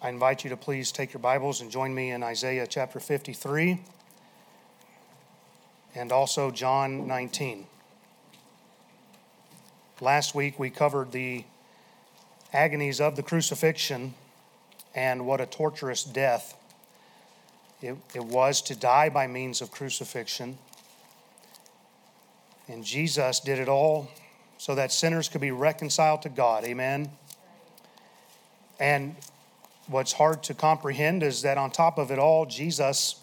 I invite you to please take your Bibles and join me in Isaiah chapter 53 and also John 19. Last week we covered the agonies of the crucifixion and what a torturous death it, it was to die by means of crucifixion. And Jesus did it all so that sinners could be reconciled to God. Amen. And what's hard to comprehend is that on top of it all, Jesus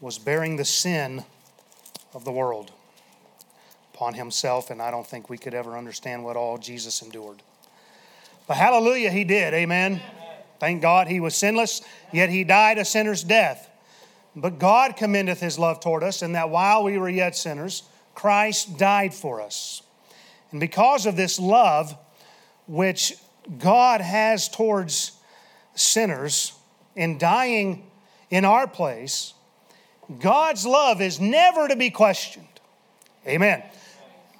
was bearing the sin of the world upon himself, and I don't think we could ever understand what all Jesus endured. But hallelujah, he did. Amen. Thank God he was sinless, yet he died a sinner's death. But God commendeth his love toward us, in that while we were yet sinners, Christ died for us. And because of this love which God has towards sinners in dying in our place, God's love is never to be questioned. Amen.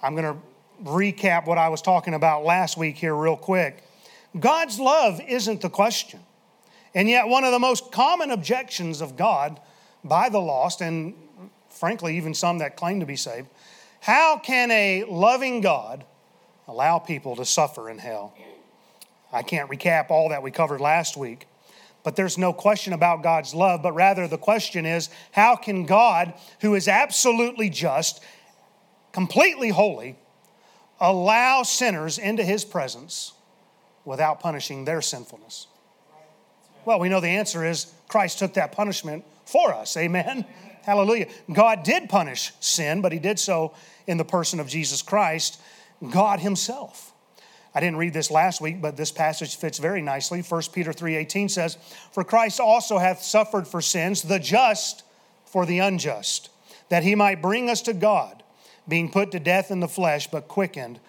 I'm going to recap what I was talking about last week here, real quick. God's love isn't the question. And yet, one of the most common objections of God by the lost, and frankly, even some that claim to be saved, how can a loving God allow people to suffer in hell? I can't recap all that we covered last week, but there's no question about God's love, but rather the question is how can God, who is absolutely just, completely holy, allow sinners into his presence without punishing their sinfulness? Well, we know the answer is Christ took that punishment for us. Amen. Hallelujah. God did punish sin, but he did so in the person of Jesus Christ, God himself. I didn't read this last week, but this passage fits very nicely. 1 Peter 3:18 says, "For Christ also hath suffered for sins, the just for the unjust, that he might bring us to God, being put to death in the flesh, but quickened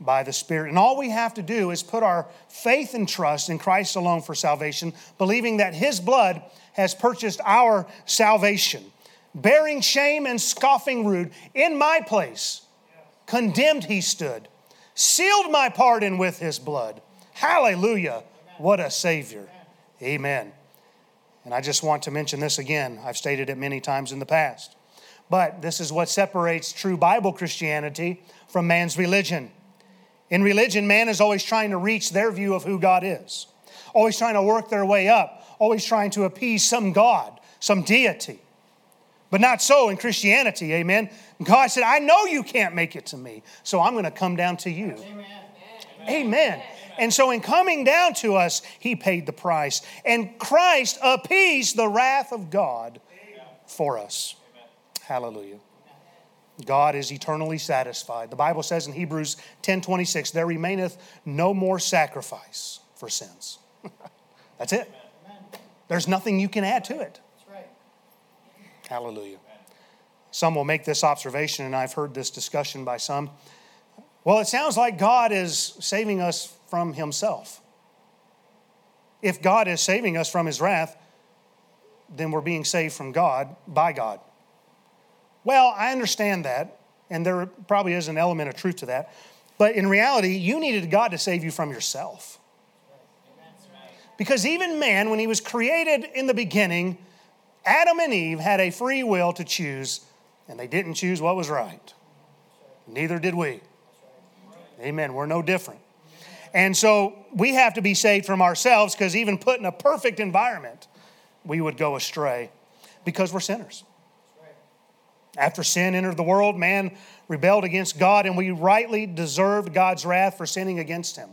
by the Spirit." And all we have to do is put our faith and trust in Christ alone for salvation, believing that his blood has purchased our salvation. Bearing shame and scoffing rude in my place, condemned he stood sealed my pardon with his blood. Hallelujah. What a Savior. Amen. And I just want to mention this again. I've stated it many times in the past. But this is what separates true Bible Christianity from man's religion. In religion, man is always trying to reach their view of who God is, always trying to work their way up, always trying to appease some God, some deity. But not so in Christianity, amen. God said, I know you can't make it to me, so I'm going to come down to you. Amen. amen. And so, in coming down to us, He paid the price. And Christ appeased the wrath of God for us. Hallelujah. God is eternally satisfied. The Bible says in Hebrews 10 26, there remaineth no more sacrifice for sins. That's it. There's nothing you can add to it. Hallelujah. Some will make this observation, and I've heard this discussion by some. Well, it sounds like God is saving us from Himself. If God is saving us from His wrath, then we're being saved from God by God. Well, I understand that, and there probably is an element of truth to that. But in reality, you needed God to save you from yourself. Because even man, when he was created in the beginning, Adam and Eve had a free will to choose, and they didn't choose what was right. Neither did we. Amen. We're no different. And so we have to be saved from ourselves because even put in a perfect environment, we would go astray because we're sinners. After sin entered the world, man rebelled against God, and we rightly deserved God's wrath for sinning against him.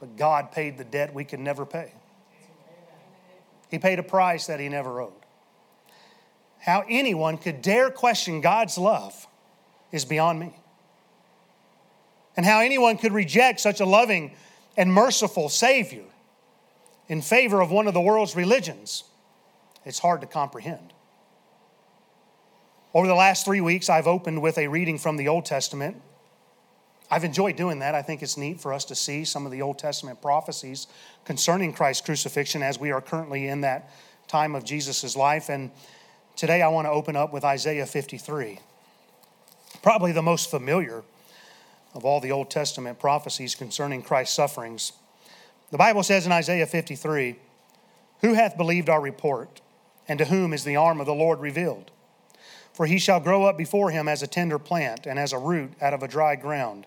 But God paid the debt we could never pay. He paid a price that he never owed. How anyone could dare question God's love is beyond me. And how anyone could reject such a loving and merciful Savior in favor of one of the world's religions, it's hard to comprehend. Over the last three weeks, I've opened with a reading from the Old Testament I've enjoyed doing that. I think it's neat for us to see some of the Old Testament prophecies concerning Christ's crucifixion as we are currently in that time of Jesus' life. And today I want to open up with Isaiah 53, probably the most familiar of all the Old Testament prophecies concerning Christ's sufferings. The Bible says in Isaiah 53 Who hath believed our report, and to whom is the arm of the Lord revealed? For he shall grow up before him as a tender plant, and as a root out of a dry ground.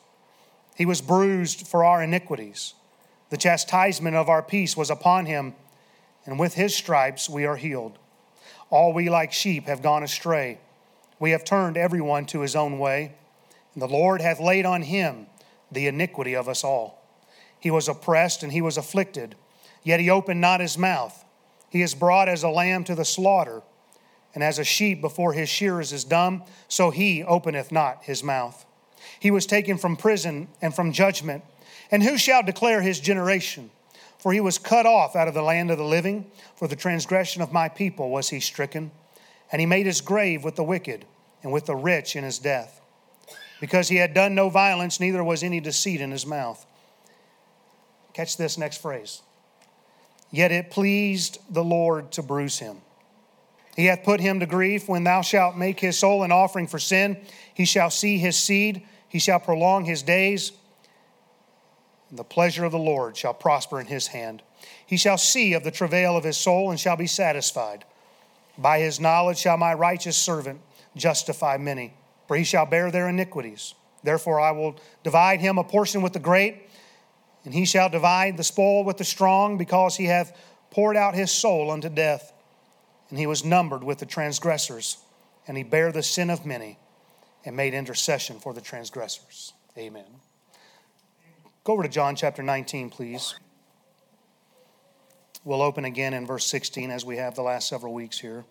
he was bruised for our iniquities. The chastisement of our peace was upon him, and with his stripes we are healed. All we like sheep have gone astray. We have turned everyone to his own way, and the Lord hath laid on him the iniquity of us all. He was oppressed and he was afflicted, yet he opened not his mouth. He is brought as a lamb to the slaughter, and as a sheep before his shearers is dumb, so he openeth not his mouth. He was taken from prison and from judgment. And who shall declare his generation? For he was cut off out of the land of the living. For the transgression of my people was he stricken. And he made his grave with the wicked and with the rich in his death. Because he had done no violence, neither was any deceit in his mouth. Catch this next phrase. Yet it pleased the Lord to bruise him. He hath put him to grief. When thou shalt make his soul an offering for sin, he shall see his seed, he shall prolong his days and the pleasure of the Lord shall prosper in his hand. He shall see of the travail of his soul and shall be satisfied. By his knowledge shall my righteous servant justify many, for he shall bear their iniquities. Therefore I will divide him a portion with the great, and he shall divide the spoil with the strong, because he hath poured out his soul unto death. And he was numbered with the transgressors, and he bare the sin of many, and made intercession for the transgressors. Amen. Go over to John chapter 19, please. We'll open again in verse 16 as we have the last several weeks here.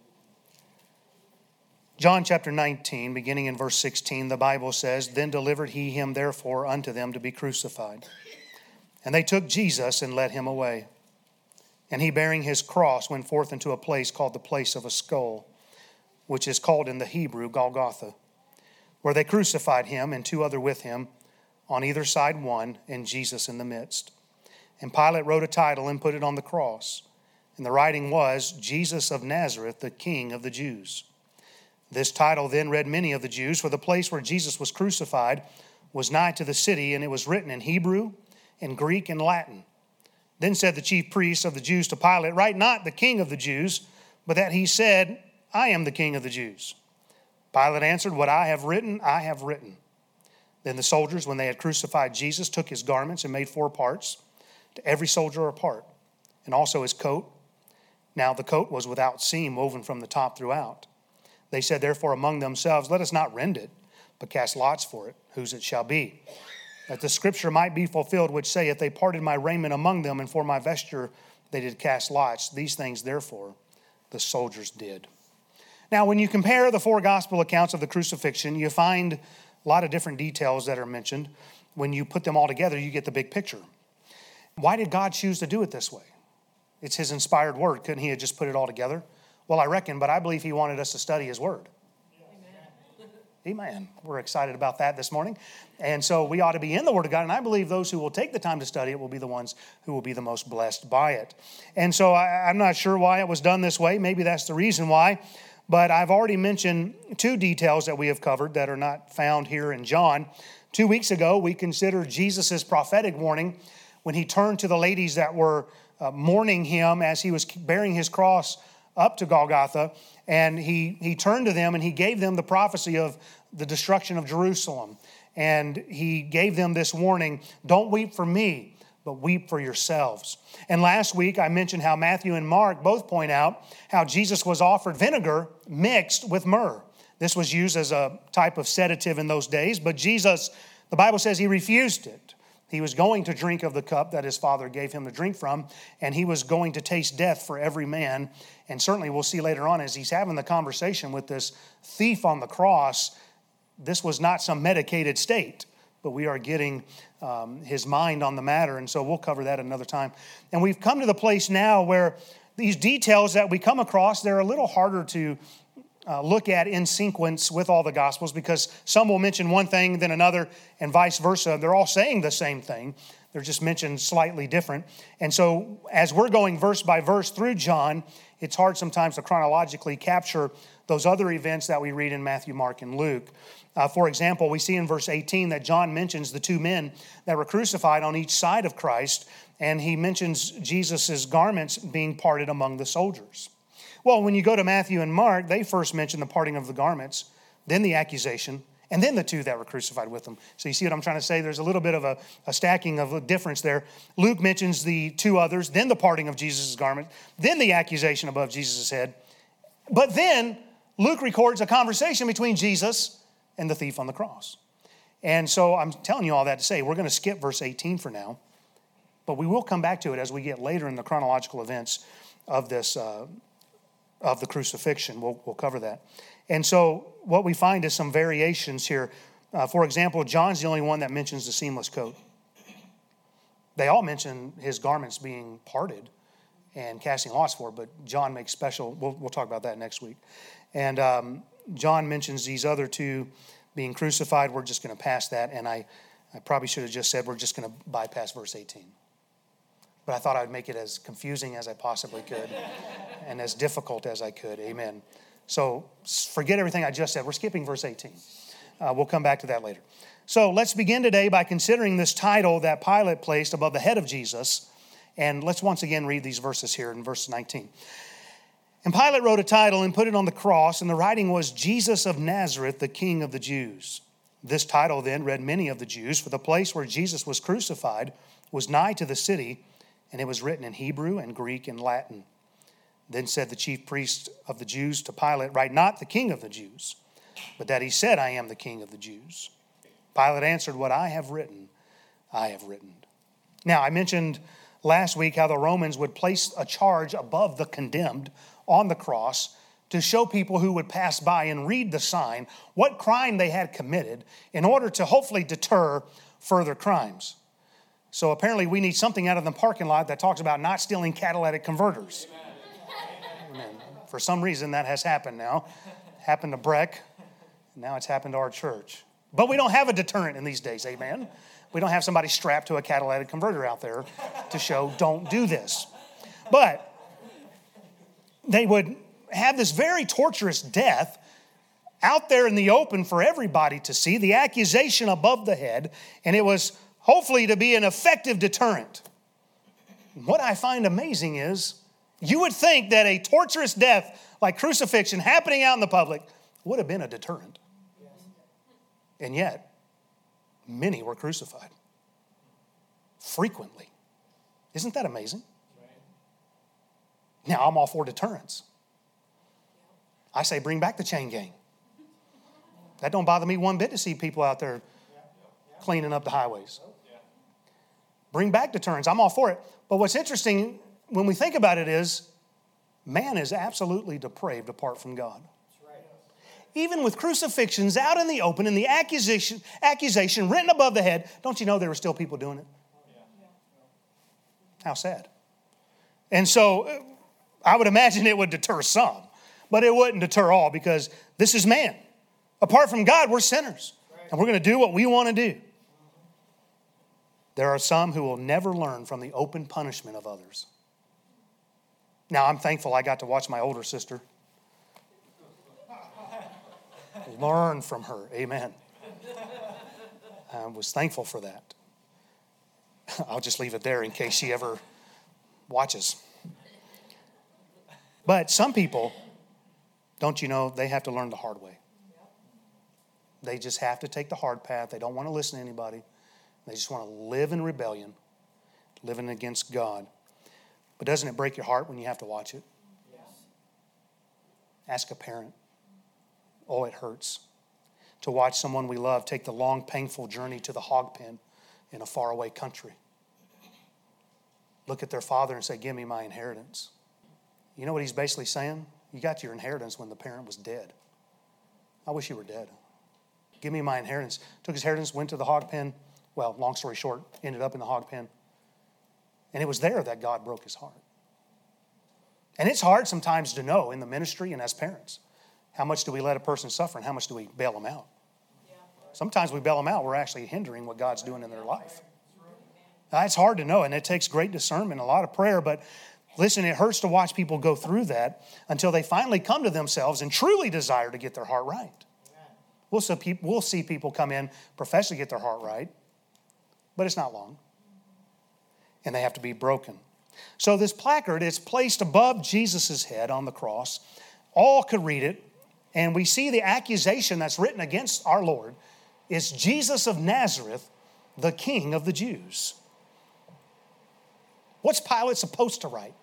John chapter 19, beginning in verse 16, the Bible says, Then delivered he him therefore unto them to be crucified. And they took Jesus and led him away. And he, bearing his cross, went forth into a place called the place of a skull, which is called in the Hebrew Golgotha, where they crucified him and two other with him on either side one, and Jesus in the midst. And Pilate wrote a title and put it on the cross. And the writing was, Jesus of Nazareth, the King of the Jews. This title then read many of the Jews, for the place where Jesus was crucified was nigh to the city, and it was written in Hebrew, in Greek, and Latin. Then said the chief priests of the Jews to Pilate, Write not the King of the Jews, but that he said, I am the King of the Jews. Pilate answered, What I have written, I have written. Then the soldiers, when they had crucified Jesus, took his garments and made four parts, to every soldier a part, and also his coat. Now the coat was without seam, woven from the top throughout. They said, therefore, among themselves, Let us not rend it, but cast lots for it, whose it shall be. That the scripture might be fulfilled, which saith, They parted my raiment among them, and for my vesture they did cast lots. These things, therefore, the soldiers did. Now, when you compare the four gospel accounts of the crucifixion, you find a lot of different details that are mentioned. When you put them all together, you get the big picture. Why did God choose to do it this way? It's His inspired word. Couldn't He have just put it all together? Well, I reckon, but I believe He wanted us to study His word. Amen. We're excited about that this morning. And so we ought to be in the Word of God. And I believe those who will take the time to study it will be the ones who will be the most blessed by it. And so I, am not sure why it was done this way. Maybe that's the reason why. But I've already mentioned two details that we have covered that are not found here in John. Two weeks ago, we considered Jesus' prophetic warning when he turned to the ladies that were uh, mourning him as he was bearing his cross up to Golgotha. And he, he turned to them and he gave them the prophecy of the destruction of Jerusalem. And he gave them this warning don't weep for me, but weep for yourselves. And last week I mentioned how Matthew and Mark both point out how Jesus was offered vinegar mixed with myrrh. This was used as a type of sedative in those days, but Jesus, the Bible says he refused it. He was going to drink of the cup that his father gave him to drink from, and he was going to taste death for every man. And certainly we'll see later on as he's having the conversation with this thief on the cross, this was not some medicated state but we are getting um, his mind on the matter. And so we'll cover that another time. And we've come to the place now where these details that we come across, they're a little harder to uh, look at in sequence with all the Gospels because some will mention one thing, then another, and vice versa. They're all saying the same thing, they're just mentioned slightly different. And so, as we're going verse by verse through John, it's hard sometimes to chronologically capture those other events that we read in Matthew, Mark, and Luke. Uh, for example, we see in verse 18 that John mentions the two men that were crucified on each side of Christ, and he mentions Jesus' garments being parted among the soldiers. Well, when you go to Matthew and Mark, they first mention the parting of the garments, then the accusation, and then the two that were crucified with them. So you see what I'm trying to say? There's a little bit of a, a stacking of a difference there. Luke mentions the two others, then the parting of Jesus' garment, then the accusation above Jesus' head. But then Luke records a conversation between Jesus and the thief on the cross. And so I'm telling you all that to say we're going to skip verse 18 for now, but we will come back to it as we get later in the chronological events of this uh, of the crucifixion. We'll, we'll cover that. And so, what we find is some variations here. Uh, for example, John's the only one that mentions the seamless coat. They all mention his garments being parted and casting lots for, but John makes special. We'll, we'll talk about that next week. And um, John mentions these other two being crucified. We're just going to pass that. And I, I probably should have just said we're just going to bypass verse 18 but I thought I would make it as confusing as I possibly could and as difficult as I could. Amen. So forget everything I just said. We're skipping verse 18. Uh, we'll come back to that later. So let's begin today by considering this title that Pilate placed above the head of Jesus. And let's once again read these verses here in verse 19. And Pilate wrote a title and put it on the cross, and the writing was Jesus of Nazareth, the King of the Jews. This title then read many of the Jews, for the place where Jesus was crucified was nigh to the city and it was written in Hebrew and Greek and Latin. Then said the chief priest of the Jews to Pilate, Write not the king of the Jews, but that he said, I am the king of the Jews. Pilate answered, What I have written, I have written. Now, I mentioned last week how the Romans would place a charge above the condemned on the cross to show people who would pass by and read the sign what crime they had committed in order to hopefully deter further crimes. So apparently, we need something out of the parking lot that talks about not stealing catalytic converters. Amen. For some reason, that has happened now. Happened to Breck. Now it's happened to our church. But we don't have a deterrent in these days, amen? We don't have somebody strapped to a catalytic converter out there to show, don't do this. But they would have this very torturous death out there in the open for everybody to see, the accusation above the head, and it was hopefully to be an effective deterrent. What I find amazing is you would think that a torturous death like crucifixion happening out in the public would have been a deterrent. And yet, many were crucified frequently. Isn't that amazing? Now, I'm all for deterrence. I say bring back the chain gang. That don't bother me one bit to see people out there cleaning up the highways. Bring back deterrence. I'm all for it. But what's interesting when we think about it is man is absolutely depraved apart from God. Even with crucifixions out in the open and the accusation, accusation written above the head, don't you know there were still people doing it? How sad. And so I would imagine it would deter some, but it wouldn't deter all because this is man. Apart from God, we're sinners. And we're going to do what we want to do. There are some who will never learn from the open punishment of others. Now, I'm thankful I got to watch my older sister. Learn from her. Amen. I was thankful for that. I'll just leave it there in case she ever watches. But some people, don't you know, they have to learn the hard way. They just have to take the hard path. They don't want to listen to anybody. They just want to live in rebellion, living against God. But doesn't it break your heart when you have to watch it? Yes. Ask a parent. Oh, it hurts to watch someone we love take the long, painful journey to the hog pen in a faraway country. Look at their father and say, Give me my inheritance. You know what he's basically saying? You got your inheritance when the parent was dead. I wish you were dead. Give me my inheritance. Took his inheritance, went to the hog pen. Well, long story short, ended up in the hog pen. And it was there that God broke his heart. And it's hard sometimes to know in the ministry and as parents how much do we let a person suffer and how much do we bail them out? Sometimes we bail them out, we're actually hindering what God's doing in their life. It's hard to know, and it takes great discernment, a lot of prayer, but listen, it hurts to watch people go through that until they finally come to themselves and truly desire to get their heart right. We'll see, people, we'll see people come in, profess to get their heart right, but it's not long. And they have to be broken. So this placard is placed above Jesus' head on the cross. All could read it, and we see the accusation that's written against our Lord is Jesus of Nazareth, the King of the Jews. What's Pilate supposed to write?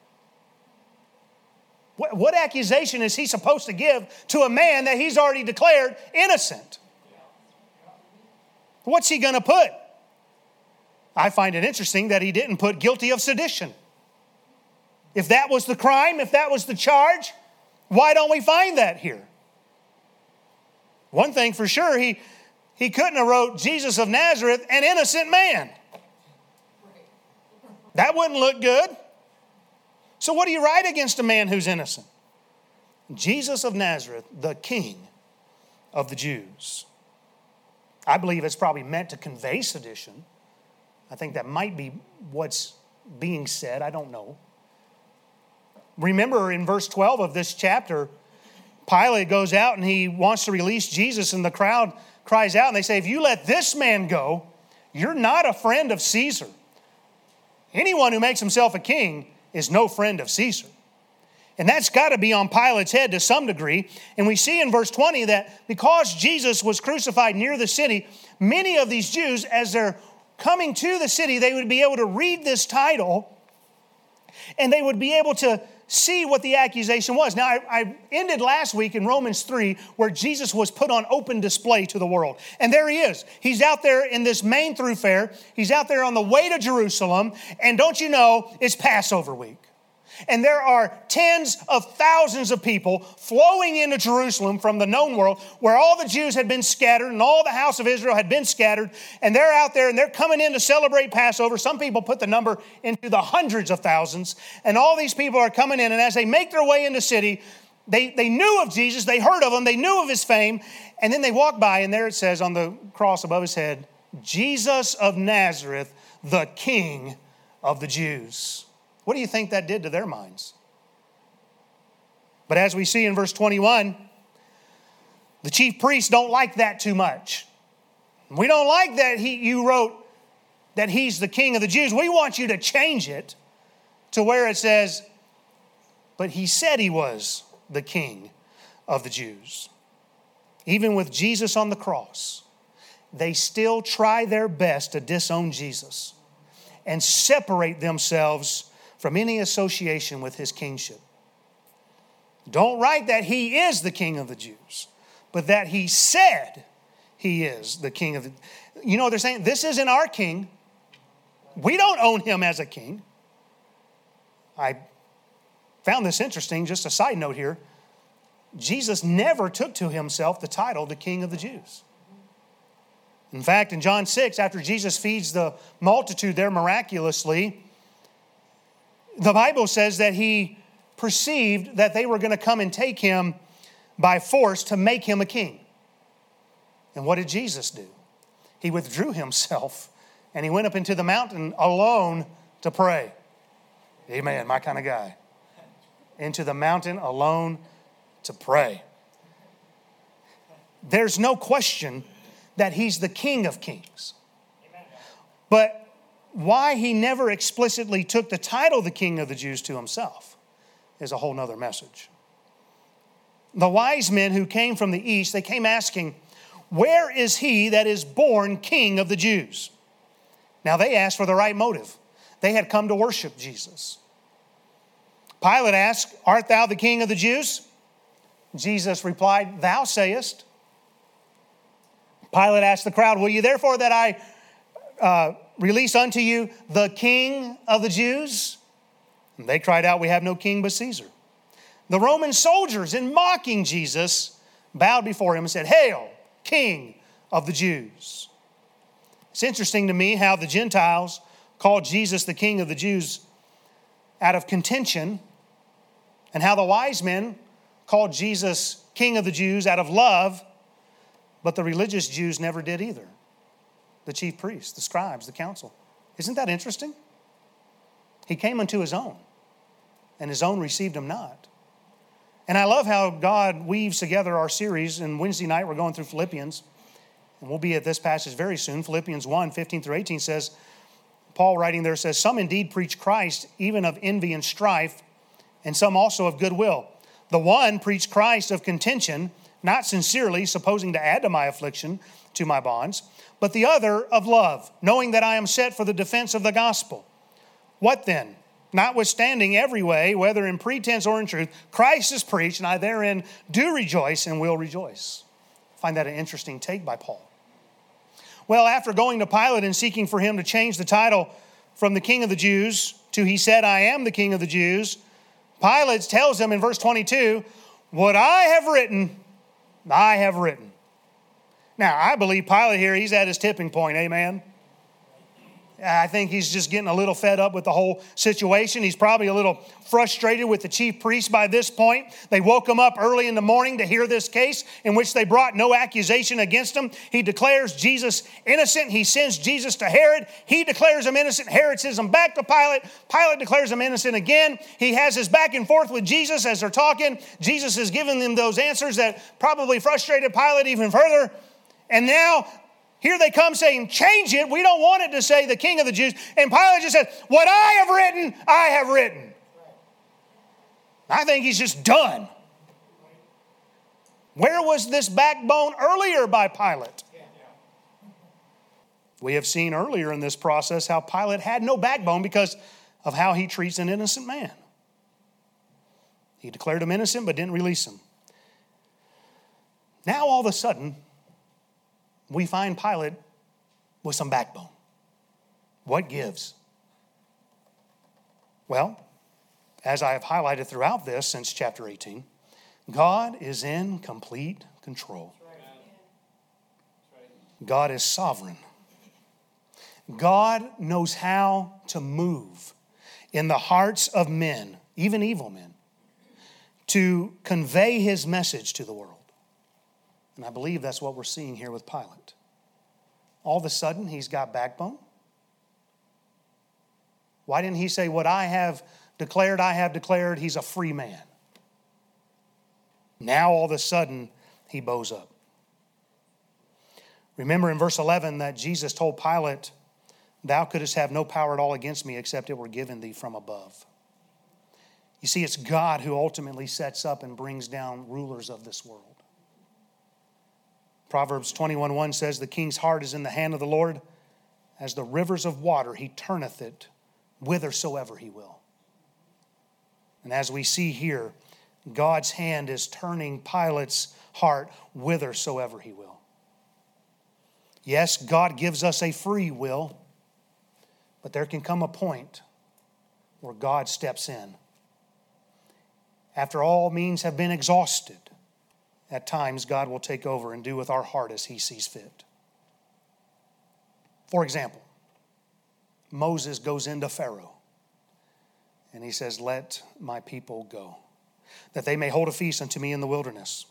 What, what, accusation is he supposed to give to a man that he's already declared innocent? What's he going to put? I find it interesting that he didn't put guilty of sedition. If that was the crime, if that was the charge, why don't we find that here? One thing for sure, he, he couldn't have wrote Jesus of Nazareth, an innocent man. That wouldn't look good. So, what do you write against a man who's innocent? Jesus of Nazareth, the King of the Jews. I believe it's probably meant to convey sedition. I think that might be what's being said. I don't know. Remember in verse 12 of this chapter, Pilate goes out and he wants to release Jesus, and the crowd cries out and they say, If you let this man go, you're not a friend of Caesar. Anyone who makes himself a king is no friend of Caesar. And that's got to be on Pilate's head to some degree. And we see in verse 20 that because Jesus was crucified near the city, many of these Jews, as they're coming to the city, they would be able to read this title and they would be able to see what the accusation was. Now, I, I, ended last week in Romans 3 where Jesus was put on open display to the world. And there he is. He's out there in this main thoroughfare, he's out there on the way to Jerusalem. And don't you know, it's Passover week. And there are tens of thousands of people flowing into Jerusalem from the known world where all the Jews had been scattered and all the house of Israel had been scattered. And they're out there and they're coming in to celebrate Passover. Some people put the number into the hundreds of thousands. And all these people are coming in. And as they make their way into the city, they, they knew of Jesus, they heard of him, they knew of his fame. And then they walk by, and there it says on the cross above his head, Jesus of Nazareth, the King of the Jews. What do you think that did to their minds? But as we see in verse 21, the chief priests don't like that too much. We don't like that he, you wrote that he's the king of the Jews. We want you to change it to where it says, but he said he was the king of the Jews. Even with Jesus on the cross, they still try their best to disown Jesus and separate themselves from any association with his kingship. Don't write that he is the king of the Jews, but that he said he is the king of the You know, what they're saying this isn't our king. We don't own him as a king. I found this interesting, just a side note here. Jesus never took to himself the title the king of the Jews. In fact, in John 6, after Jesus feeds the multitude there miraculously, the Bible says that he perceived that they were going to come and take him by force to make him a king. And what did Jesus do? He withdrew himself and he went up into the mountain alone to pray. Amen, my kind of guy. Into the mountain alone to pray. There's no question that he's the King of Kings. But why he never explicitly took the title the king of the Jews to himself is a whole nother message. The wise men who came from the east, they came asking, Where is he that is born king of the Jews? Now they asked for the right motive. They had come to worship Jesus. Pilate asked, Art thou the king of the Jews? Jesus replied, Thou sayest. Pilate asked the crowd, Will you therefore that I uh, release unto you the king of the Jews? And they cried out, We have no king but Caesar. The Roman soldiers, in mocking Jesus, bowed before him and said, Hail, King of the Jews. It's interesting to me how the Gentiles called Jesus the King of the Jews out of contention, and how the wise men called Jesus King of the Jews out of love, but the religious Jews never did either. The chief priests, the scribes, the council. Isn't that interesting? He came unto his own, and his own received him not. And I love how God weaves together our series. And Wednesday night, we're going through Philippians, and we'll be at this passage very soon. Philippians 1 15 through 18 says, Paul writing there says, Some indeed preach Christ, even of envy and strife, and some also of goodwill. The one preached Christ of contention, not sincerely, supposing to add to my affliction, to my bonds, but the other of love, knowing that I am set for the defense of the gospel. What then? Notwithstanding every way, whether in pretense or in truth, Christ is preached, and I therein do rejoice and will rejoice. find that an interesting take by Paul. Well, after going to Pilate and seeking for him to change the title from the King of the Jews to He said, I am the King of the Jews, Pilate tells him in verse 22, What I have written, I have written. Now, I believe Pilate here, he's at his tipping point, amen. I think he's just getting a little fed up with the whole situation. He's probably a little frustrated with the chief priest by this point. They woke him up early in the morning to hear this case in which they brought no accusation against him. He declares Jesus innocent. He sends Jesus to Herod. He declares him innocent. Herod sends him back to Pilate. Pilate declares him innocent again. He has his back and forth with Jesus as they're talking. Jesus is giving them those answers that probably frustrated Pilate even further. And now here they come saying, change it. We don't want it to say the king of the Jews. And Pilate just said, What I have written, I have written. I think he's just done. Where was this backbone earlier by Pilate? We have seen earlier in this process how Pilate had no backbone because of how he treats an innocent man. He declared him innocent but didn't release him. Now, all of a sudden, we find Pilate with some backbone. What gives? Well, as I have highlighted throughout this since chapter 18, God is in complete control. God is sovereign. God knows how to move in the hearts of men, even evil men, to convey his message to the world. And I believe that's what we're seeing here with Pilate. All of a sudden, he's got backbone. Why didn't he say, What I have declared, I have declared? He's a free man. Now, all of a sudden, he bows up. Remember in verse 11 that Jesus told Pilate, Thou couldst have no power at all against me except it were given thee from above. You see, it's God who ultimately sets up and brings down rulers of this world. Proverbs 21 1 says, The king's heart is in the hand of the Lord. As the rivers of water, he turneth it whithersoever he will. And as we see here, God's hand is turning Pilate's heart whithersoever he will. Yes, God gives us a free will, but there can come a point where God steps in. After all means have been exhausted, at times God will take over and do with our heart as he sees fit. For example, Moses goes into Pharaoh and he says, Let my people go, that they may hold a feast unto me in the wilderness.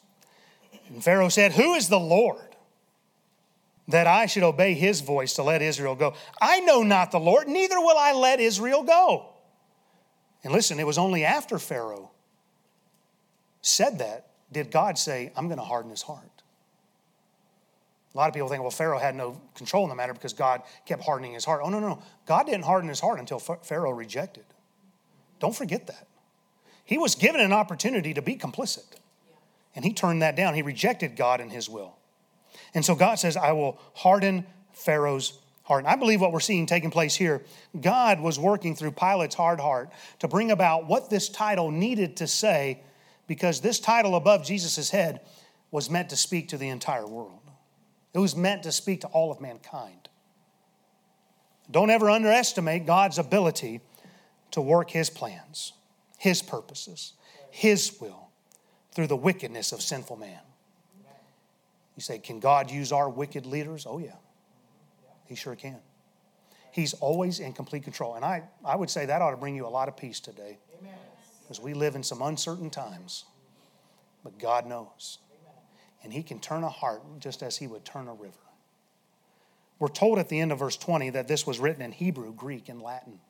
And Pharaoh said, Who is the Lord? That I should obey his voice to let Israel go. I know not the Lord, neither will I let Israel go. And listen, it was only after Pharaoh said that did God say, I'm going to harden his heart? A lot of people think, well, Pharaoh had no control in the matter because God kept hardening his heart. Oh, no, no, no. God didn't harden his heart until Pharaoh rejected. Don't forget that. He was given an opportunity to be complicit, and he turned that down. He rejected God and his will. And so God says, I will harden Pharaoh's heart. And I believe what we're seeing taking place here, God was working through Pilate's hard heart to bring about what this title needed to say because this title above Jesus' head was meant to speak to the entire world. It was meant to speak to all of mankind. Don't ever underestimate God's ability to work His plans, His purposes, His will through the wickedness of sinful man. You say, Can God use our wicked leaders? Oh, yeah. He sure can. He's always in complete control. And I, I would say that ought to bring you a lot of peace today. Because we live in some uncertain times. But God knows. And He can turn a heart just as He would turn a river. We're told at the end of verse 20 that this was written in Hebrew, Greek, and Latin.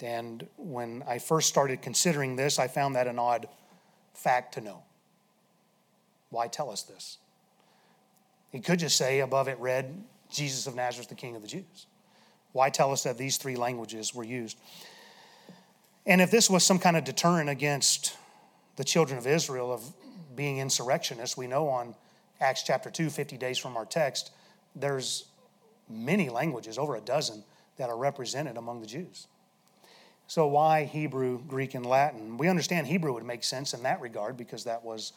And when I first started considering this, I found that an odd fact to know. Why tell us this? He could just say above it read, Jesus of Nazareth, the King of the Jews. Why tell us that these three languages were used? And if this was some kind of deterrent against the children of Israel of being insurrectionists, we know on Acts chapter 2, 50 days from our text, there's many languages, over a dozen, that are represented among the Jews. So, why Hebrew, Greek, and Latin? We understand Hebrew would make sense in that regard because that was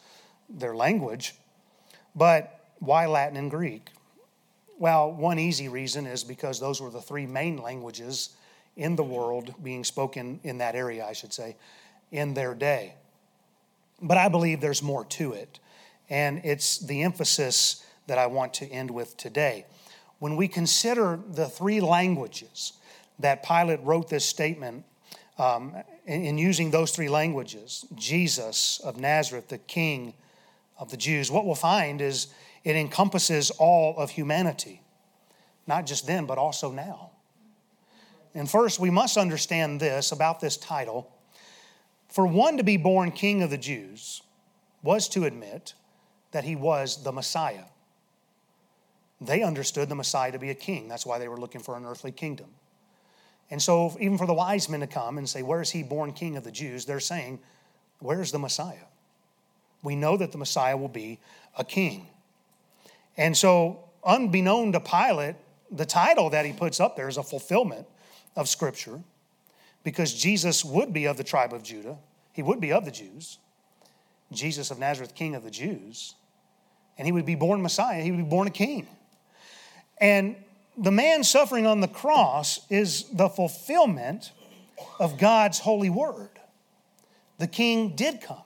their language. But why Latin and Greek? Well, one easy reason is because those were the three main languages in the world being spoken in that area, I should say, in their day. But I believe there's more to it. And it's the emphasis that I want to end with today. When we consider the three languages that Pilate wrote this statement um, in, in using those three languages, Jesus of Nazareth, the King of the Jews, what we'll find is it encompasses all of humanity, not just then, but also now. And first, we must understand this about this title. For one to be born King of the Jews was to admit that he was the Messiah. They understood the Messiah to be a king. That's why they were looking for an earthly kingdom. And so, even for the wise men to come and say, Where is he born king of the Jews? They're saying, Where's the Messiah? We know that the Messiah will be a king. And so, unbeknown to Pilate, the title that he puts up there is a fulfillment of Scripture because Jesus would be of the tribe of Judah, he would be of the Jews. Jesus of Nazareth, King of the Jews. And he would be born Messiah, he would be born a king. And the man suffering on the cross is the fulfillment of God's holy word. The king did come.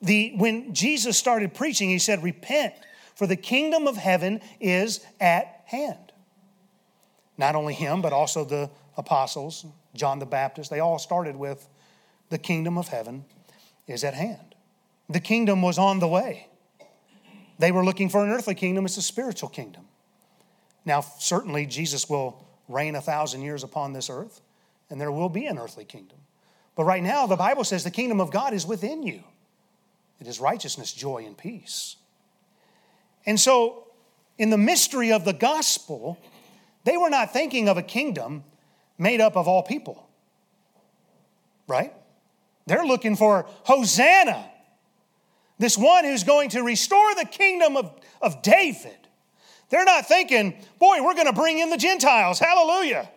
The, when Jesus started preaching, he said, Repent, for the kingdom of heaven is at hand. Not only him, but also the apostles, John the Baptist, they all started with, The kingdom of heaven is at hand. The kingdom was on the way. They were looking for an earthly kingdom, it's a spiritual kingdom. Now, certainly, Jesus will reign a thousand years upon this earth, and there will be an earthly kingdom. But right now, the Bible says the kingdom of God is within you. It is righteousness, joy, and peace. And so, in the mystery of the gospel, they were not thinking of a kingdom made up of all people, right? They're looking for Hosanna, this one who's going to restore the kingdom of, of David. They're not thinking, boy, we're going to bring in the Gentiles. Hallelujah.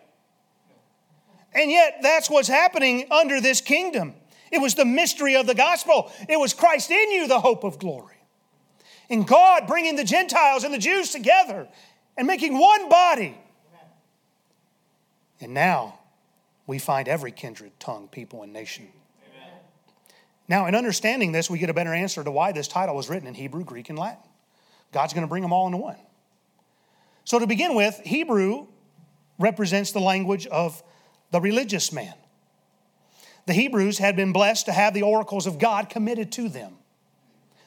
And yet, that's what's happening under this kingdom. It was the mystery of the gospel. It was Christ in you, the hope of glory. And God bringing the Gentiles and the Jews together and making one body. And now we find every kindred, tongue, people, and nation. Amen. Now, in understanding this, we get a better answer to why this title was written in Hebrew, Greek, and Latin. God's going to bring them all into one. So, to begin with, Hebrew represents the language of the religious man. The Hebrews had been blessed to have the oracles of God committed to them.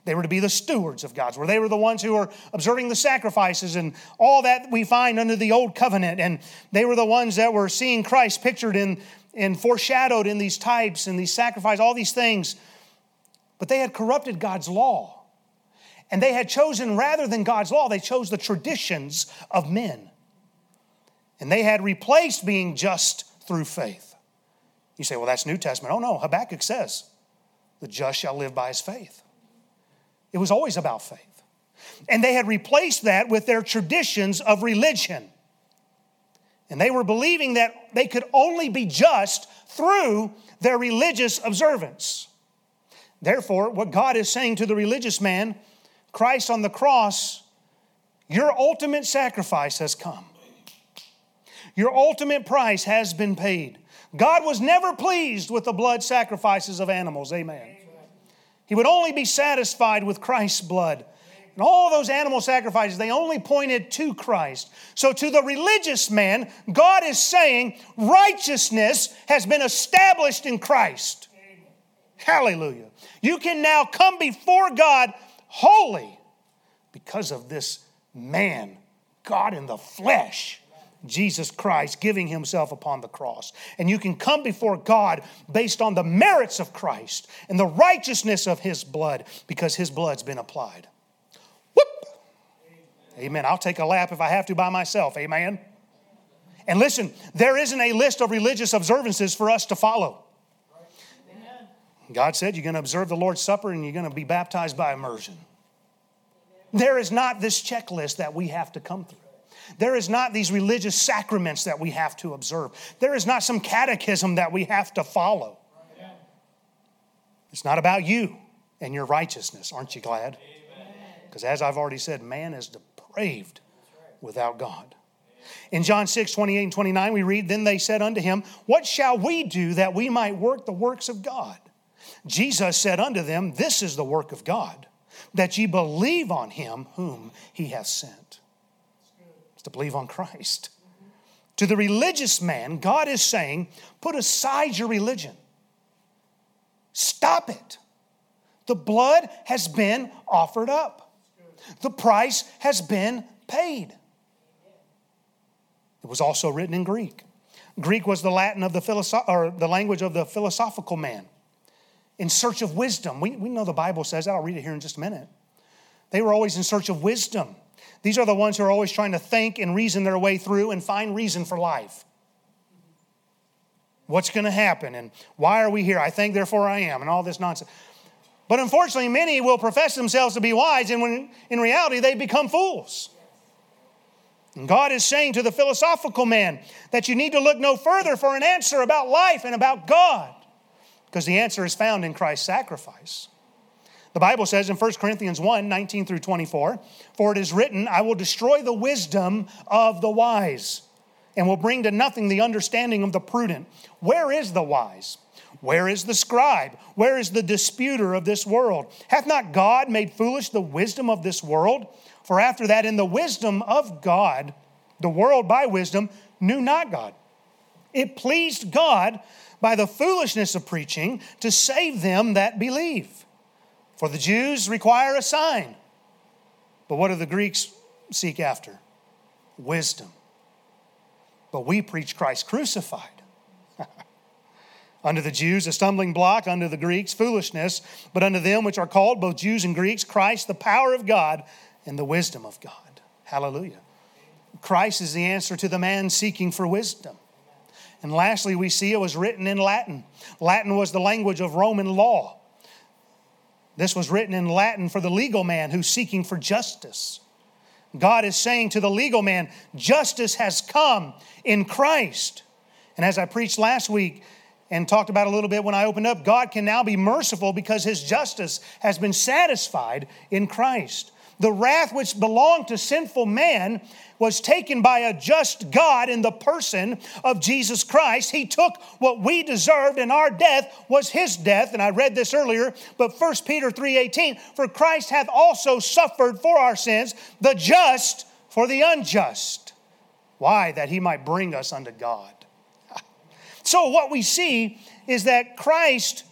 They were to be the stewards of God's word. They were the ones who were observing the sacrifices and all that we find under the old covenant. And they were the ones that were seeing Christ pictured in and foreshadowed in these types and these sacrifices, all these things. But they had corrupted God's law. And they had chosen, rather than God's law, they chose the traditions of men. And they had replaced being just through faith. You say, well, that's New Testament. Oh, no, Habakkuk says, the just shall live by his faith. It was always about faith. And they had replaced that with their traditions of religion. And they were believing that they could only be just through their religious observance. Therefore, what God is saying to the religious man, Christ on the cross, your ultimate sacrifice has come. Your ultimate price has been paid. God was never pleased with the blood sacrifices of animals. Amen. He would only be satisfied with Christ's blood. and all those animal sacrifices, they only pointed to Christ. So to the religious man, God is saying righteousness has been established in Christ. Hallelujah. You can now come before God holy because of this man, God in the flesh. Jesus Christ giving himself upon the cross. And you can come before God based on the merits of Christ and the righteousness of his blood because his blood's been applied. Whoop! Amen. I'll take a lap if I have to by myself. Amen. And listen, there isn't a list of religious observances for us to follow. God said you're going to observe the Lord's Supper and you're going to be baptized by immersion. There is not this checklist that we have to come through. There is not these religious sacraments that we have to observe. There is not some catechism that we have to follow. It's not about you and your righteousness. Aren't you glad? Because as I've already said, man is depraved without God. In John 6, 28 and 29, we read, Then they said unto him, What shall we do that we might work the works of God? Jesus said unto them, This is the work of God, that ye believe on him whom he hath sent. To believe on Christ. To the religious man, God is saying, Put aside your religion. Stop it. The blood has been offered up. The price has been paid. It was also written in Greek. Greek was the Latin of the philosoph- or the language of the philosophical man in search of wisdom. We, we know the Bible says that. I'll read it here in just a minute. They were always in search of wisdom. These are the ones who are always trying to think and reason their way through and find reason for life. What's going to happen? And why are we here? I think, therefore I am, and all this nonsense. But unfortunately, many will profess themselves to be wise, and when in reality they become fools. And God is saying to the philosophical man that you need to look no further for an answer about life and about God because the answer is found in Christ's sacrifice. The Bible says in 1 Corinthians 1 19 through 24, For it is written, I will destroy the wisdom of the wise, and will bring to nothing the understanding of the prudent. Where is the wise? Where is the scribe? Where is the disputer of this world? Hath not God made foolish the wisdom of this world? For after that, in the wisdom of God, the world by wisdom knew not God. It pleased God by the foolishness of preaching to save them that believe. For the Jews require a sign. But what do the Greeks seek after? Wisdom. But we preach Christ crucified. unto the Jews, a stumbling block, unto the Greeks, foolishness, but unto them which are called, both Jews and Greeks, Christ, the power of God and the wisdom of God. Hallelujah. Christ is the answer to the man seeking for wisdom. And lastly, we see it was written in Latin. Latin was the language of Roman law. This was written in Latin for the legal man who's seeking for justice. God is saying to the legal man, justice has come in Christ. And as I preached last week and talked about a little bit when I opened up, God can now be merciful because his justice has been satisfied in Christ. The wrath which belonged to sinful man was taken by a just God in the person of Jesus Christ. He took what we deserved and our death was his death. And I read this earlier, but 1 Peter 3:18, for Christ hath also suffered for our sins, the just for the unjust. Why? That he might bring us unto God. So what we see is that Christ,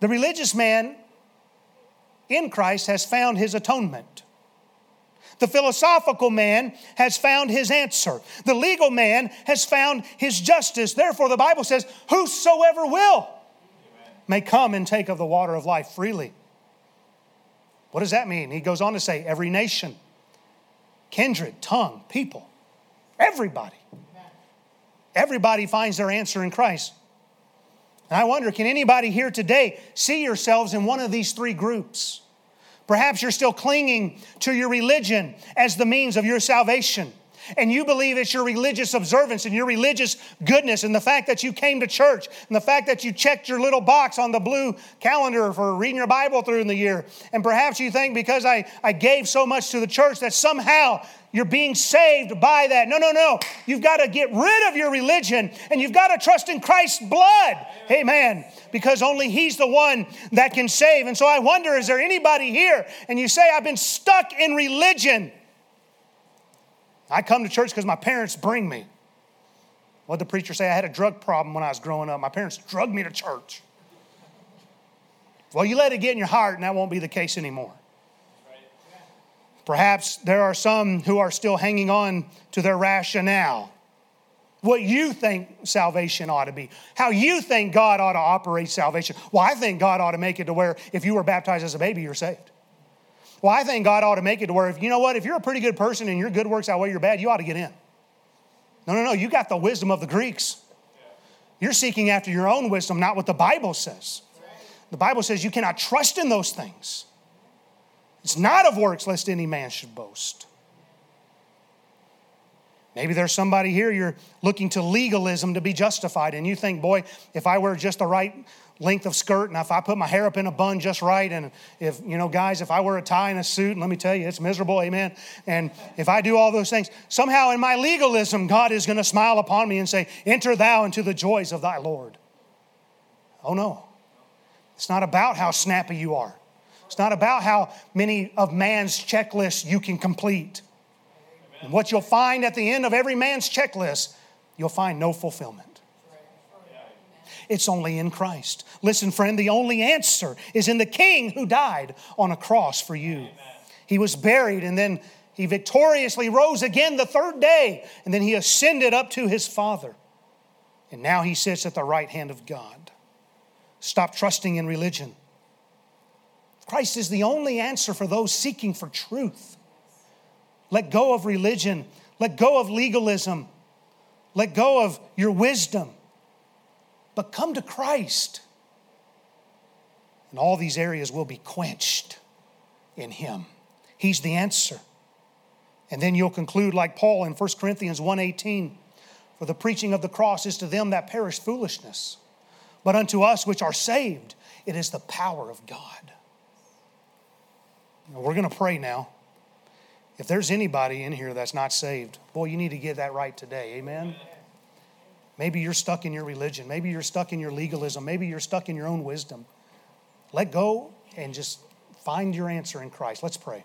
the religious man in Christ, has found his atonement. The philosophical man has found his answer. The legal man has found his justice. Therefore, the Bible says, Whosoever will may come and take of the water of life freely. What does that mean? He goes on to say, Every nation, kindred, tongue, people, everybody. Everybody finds their answer in Christ. And I wonder, can anybody here today see yourselves in one of these three groups? Perhaps you're still clinging to your religion as the means of your salvation. And you believe it's your religious observance and your religious goodness and the fact that you came to church and the fact that you checked your little box on the blue calendar for reading your Bible through in the year. And perhaps you think because I, I gave so much to the church that somehow you're being saved by that. No, no, no. You've got to get rid of your religion and you've got to trust in Christ's blood. Amen. Because only He's the one that can save. And so I wonder is there anybody here and you say, I've been stuck in religion? I come to church because my parents bring me. What the preacher say? I had a drug problem when I was growing up. My parents drugged me to church. Well, you let it get in your heart, and that won't be the case anymore. Perhaps there are some who are still hanging on to their rationale. What you think salvation ought to be, how you think God ought to operate salvation. Well, I think God ought to make it to where if you were baptized as a baby, you're saved. Well, I think God ought to make it to where, if you know what, if you're a pretty good person and your good works outweigh your bad, you ought to get in. No, no, no. You got the wisdom of the Greeks. You're seeking after your own wisdom, not what the Bible says. The Bible says you cannot trust in those things. It's not of works, lest any man should boast. Maybe there's somebody here, you're looking to legalism to be justified, and you think, boy, if I wear just the right length of skirt and if I put my hair up in a bun just right, and if, you know, guys, if I wear a tie and a suit, and let me tell you, it's miserable, amen. And if I do all those things, somehow in my legalism, God is going to smile upon me and say, Enter thou into the joys of thy Lord. Oh no. It's not about how snappy you are. It's not about how many of man's checklists you can complete. And what you'll find at the end of every man's checklist, you'll find no fulfillment. It's only in Christ. Listen, friend, the only answer is in the King who died on a cross for you. He was buried and then he victoriously rose again the third day and then he ascended up to his Father. And now he sits at the right hand of God. Stop trusting in religion. Christ is the only answer for those seeking for truth. Let go of religion, let go of legalism, let go of your wisdom, but come to Christ. And all these areas will be quenched in Him. He's the answer. And then you'll conclude like Paul in 1 Corinthians 1:18, for the preaching of the cross is to them that perish foolishness, but unto us which are saved, it is the power of God. We're going to pray now. If there's anybody in here that's not saved, boy, you need to get that right today. Amen. Maybe you're stuck in your religion. Maybe you're stuck in your legalism. Maybe you're stuck in your own wisdom. Let go and just find your answer in Christ. Let's pray.